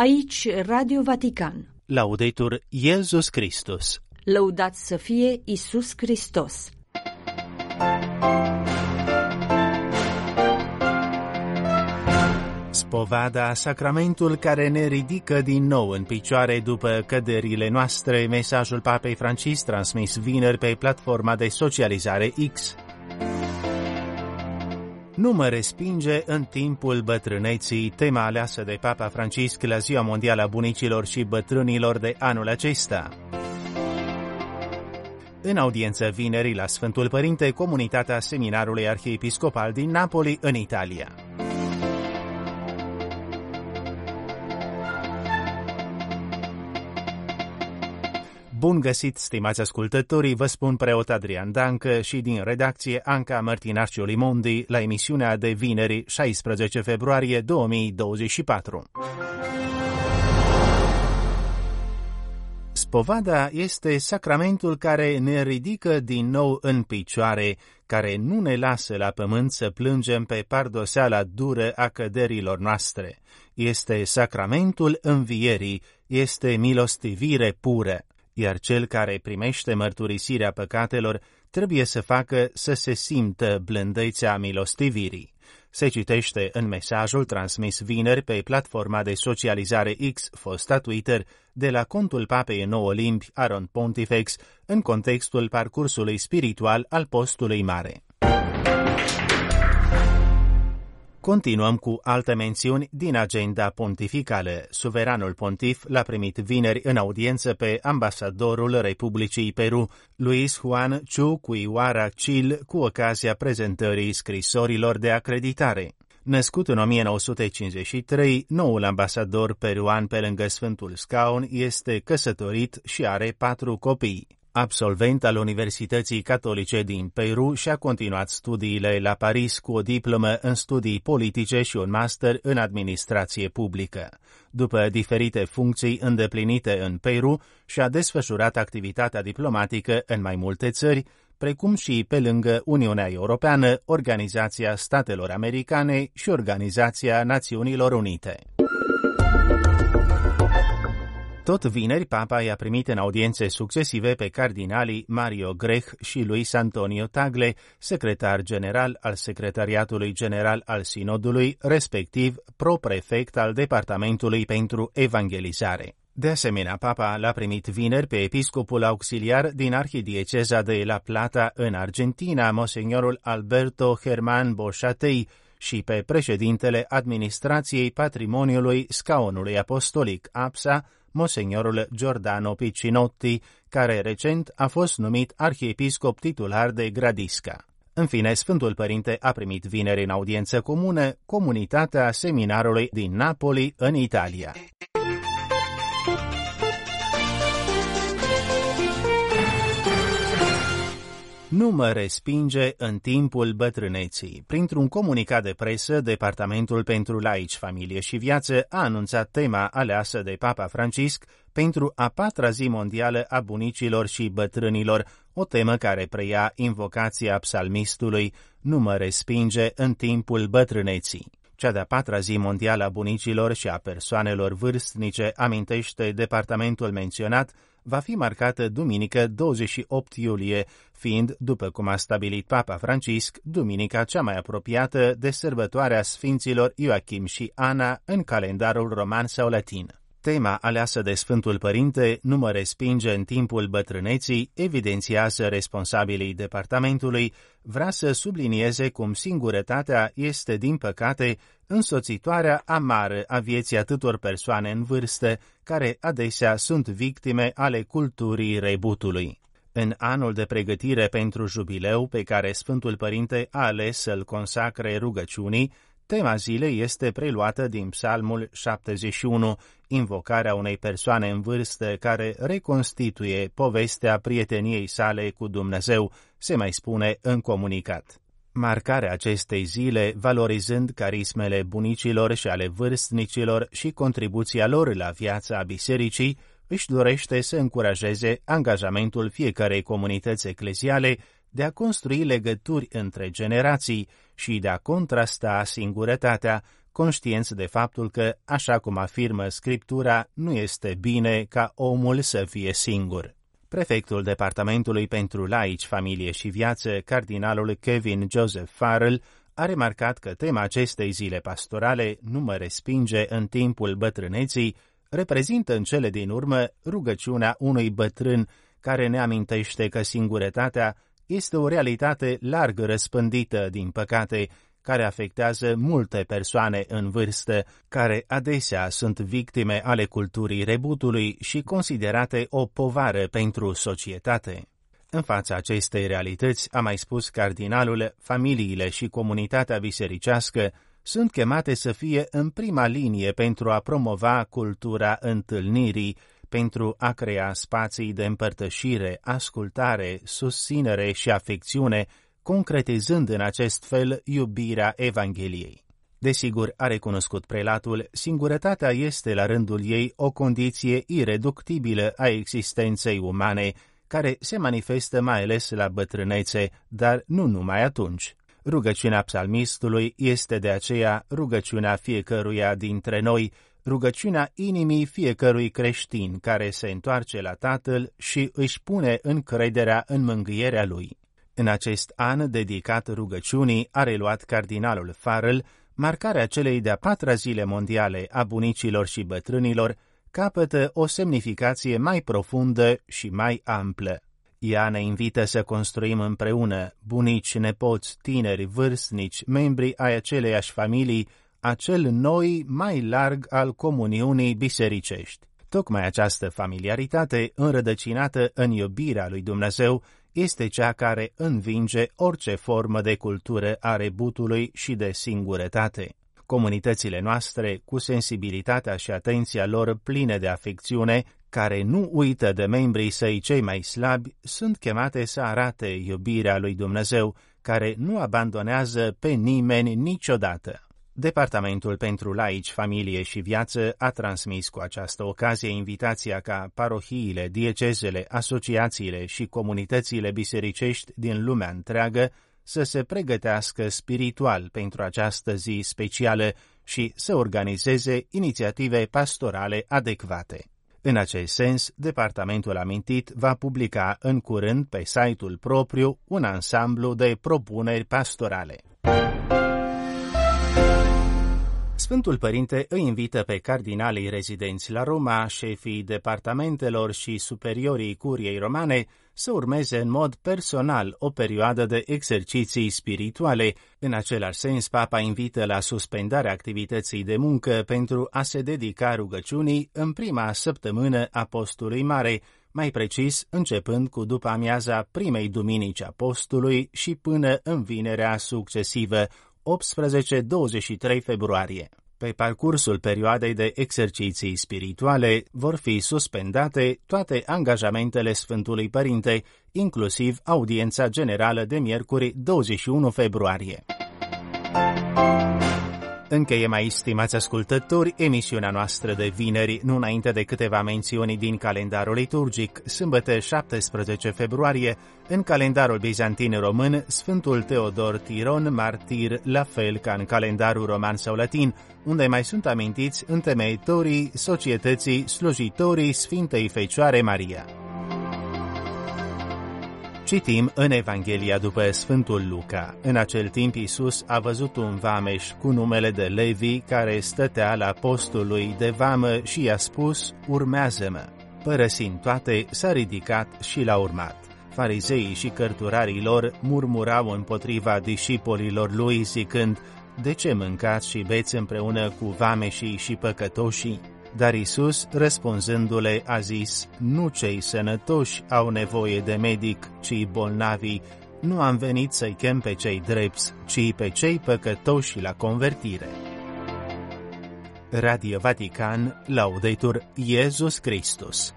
Aici Radio Vatican. Laudetur Iesus Christus. Lăudat să fie Isus Hristos. Spovada, sacramentul care ne ridică din nou în picioare după căderile noastre, mesajul Papei Francis transmis vineri pe platforma de socializare X. Nu mă respinge în timpul bătrâneții, tema aleasă de Papa Francisc la Ziua Mondială a Bunicilor și Bătrânilor de anul acesta. În audiență vineri la Sfântul Părinte, comunitatea Seminarului Arhiepiscopal din Napoli, în Italia. Bun găsit, stimați ascultătorii, vă spun preot Adrian Dancă și din redacție Anca Martinarciu Limondi la emisiunea de vineri 16 februarie 2024. Spovada este sacramentul care ne ridică din nou în picioare, care nu ne lasă la pământ să plângem pe pardoseala dură a căderilor noastre. Este sacramentul învierii, este milostivire pură iar cel care primește mărturisirea păcatelor trebuie să facă să se simtă blândețea milostivirii. Se citește în mesajul transmis vineri pe platforma de socializare X, fosta Twitter, de la contul papei în nouă limbi, Aaron Pontifex, în contextul parcursului spiritual al postului mare. Continuăm cu alte mențiuni din agenda pontificală. Suveranul pontif l-a primit vineri în audiență pe ambasadorul Republicii Peru, Luis Juan Chucuihuara Chil, cu ocazia prezentării scrisorilor de acreditare. Născut în 1953, noul ambasador peruan pe lângă Sfântul Scaun este căsătorit și are patru copii. Absolvent al Universității Catolice din Peru și-a continuat studiile la Paris cu o diplomă în studii politice și un master în administrație publică. După diferite funcții îndeplinite în Peru, și-a desfășurat activitatea diplomatică în mai multe țări, precum și pe lângă Uniunea Europeană, Organizația Statelor Americane și Organizația Națiunilor Unite. Tot vineri, papa i-a primit în audiențe succesive pe cardinalii Mario Grech și Luis Antonio Tagle, secretar general al Secretariatului General al Sinodului, respectiv pro-prefect al Departamentului pentru Evangelizare. De asemenea, papa l-a primit vineri pe episcopul auxiliar din arhidieceza de La Plata în Argentina, monsignorul Alberto Germán Boșatei, și pe președintele Administrației Patrimoniului Scaunului Apostolic APSA, Monseniorul Giordano Piccinotti, care recent a fost numit arhiepiscop titular de Gradisca. În fine, Sfântul Părinte a primit vineri în audiență comună comunitatea seminarului din Napoli, în Italia. Nu mă respinge în timpul bătrâneții. Printr-un comunicat de presă, Departamentul pentru Laici, Familie și Viață a anunțat tema aleasă de Papa Francisc pentru a patra zi mondială a bunicilor și bătrânilor, o temă care preia invocația psalmistului Nu mă respinge în timpul bătrâneții. Cea de-a patra zi mondială a bunicilor și a persoanelor vârstnice, amintește departamentul menționat, va fi marcată duminică 28 iulie, fiind, după cum a stabilit Papa Francisc, duminica cea mai apropiată de sărbătoarea Sfinților Ioachim și Ana în calendarul roman sau latin. Tema aleasă de Sfântul Părinte nu mă respinge în timpul bătrâneții, evidențiază responsabilii departamentului, vrea să sublinieze cum singurătatea este, din păcate, însoțitoarea amară a vieții atâtor persoane în vârstă, care adesea sunt victime ale culturii rebutului. În anul de pregătire pentru jubileu pe care Sfântul Părinte a ales să-l consacre rugăciunii, Tema zilei este preluată din Psalmul 71, invocarea unei persoane în vârstă care reconstituie povestea prieteniei sale cu Dumnezeu, se mai spune în comunicat. Marcarea acestei zile, valorizând carismele bunicilor și ale vârstnicilor și contribuția lor la viața bisericii, își dorește să încurajeze angajamentul fiecarei comunități ecleziale de a construi legături între generații și de a contrasta singurătatea conștienți de faptul că, așa cum afirmă Scriptura, nu este bine ca omul să fie singur. Prefectul Departamentului pentru Laici, Familie și Viață, cardinalul Kevin Joseph Farrell, a remarcat că tema acestei zile pastorale nu mă respinge în timpul bătrâneții, reprezintă în cele din urmă rugăciunea unui bătrân care ne amintește că singurătatea este o realitate larg răspândită, din păcate, care afectează multe persoane în vârstă, care adesea sunt victime ale culturii rebutului și considerate o povară pentru societate. În fața acestei realități, a mai spus cardinalul, familiile și comunitatea bisericească sunt chemate să fie în prima linie pentru a promova cultura întâlnirii, pentru a crea spații de împărtășire, ascultare, susținere și afecțiune, concretizând în acest fel iubirea Evangheliei. Desigur, a recunoscut prelatul, singurătatea este la rândul ei o condiție ireductibilă a existenței umane, care se manifestă mai ales la bătrânețe, dar nu numai atunci. Rugăciunea psalmistului este de aceea rugăciunea fiecăruia dintre noi, rugăciunea inimii fiecărui creștin care se întoarce la Tatăl și își pune încrederea în mângâierea lui. În acest an dedicat rugăciunii a reluat cardinalul Farrell marcarea celei de-a patra zile mondiale a bunicilor și bătrânilor capătă o semnificație mai profundă și mai amplă. Ea ne invită să construim împreună, bunici, nepoți, tineri, vârstnici, membri ai aceleiași familii, acel noi mai larg al comuniunii bisericești. Tocmai această familiaritate, înrădăcinată în iubirea lui Dumnezeu, este cea care învinge orice formă de cultură a rebutului și de singurătate. Comunitățile noastre, cu sensibilitatea și atenția lor pline de afecțiune, care nu uită de membrii săi cei mai slabi, sunt chemate să arate iubirea lui Dumnezeu, care nu abandonează pe nimeni niciodată. Departamentul pentru Laici, Familie și Viață a transmis cu această ocazie invitația ca parohiile, diecezele, asociațiile și comunitățile bisericești din lumea întreagă să se pregătească spiritual pentru această zi specială și să organizeze inițiative pastorale adecvate. În acest sens, departamentul amintit va publica în curând pe site-ul propriu un ansamblu de propuneri pastorale. Sfântul Părinte îi invită pe cardinalii rezidenți la Roma, șefii departamentelor și superiorii curiei romane să urmeze în mod personal o perioadă de exerciții spirituale. În același sens, papa invită la suspendarea activității de muncă pentru a se dedica rugăciunii în prima săptămână a postului mare, mai precis începând cu după amiaza primei duminici a postului și până în vinerea succesivă, 18-23 februarie. Pe parcursul perioadei de exerciții spirituale vor fi suspendate toate angajamentele Sfântului Părinte, inclusiv audiența generală de miercuri 21 februarie. Încheiem mai stimați ascultători, emisiunea noastră de vineri, nu înainte de câteva mențiuni din calendarul liturgic, sâmbătă 17 februarie, în calendarul bizantin român, Sfântul Teodor Tiron, martir, la fel ca în calendarul roman sau latin, unde mai sunt amintiți întemeitorii societății slujitorii Sfintei Fecioare Maria. Citim în Evanghelia după Sfântul Luca. În acel timp Iisus a văzut un vameș cu numele de Levi care stătea la postul lui de vamă și i-a spus, urmează-mă. Părăsind toate, s-a ridicat și l-a urmat. Farizeii și cărturarii lor murmurau împotriva discipolilor lui zicând, De ce mâncați și beți împreună cu vameșii și păcătoșii? Dar Isus, răspunzându-le, a zis, Nu cei sănătoși au nevoie de medic, ci bolnavii. Nu am venit să-i chem pe cei drepți, ci pe cei păcătoși la convertire. Radio Vatican, Laudetur Iesus Christus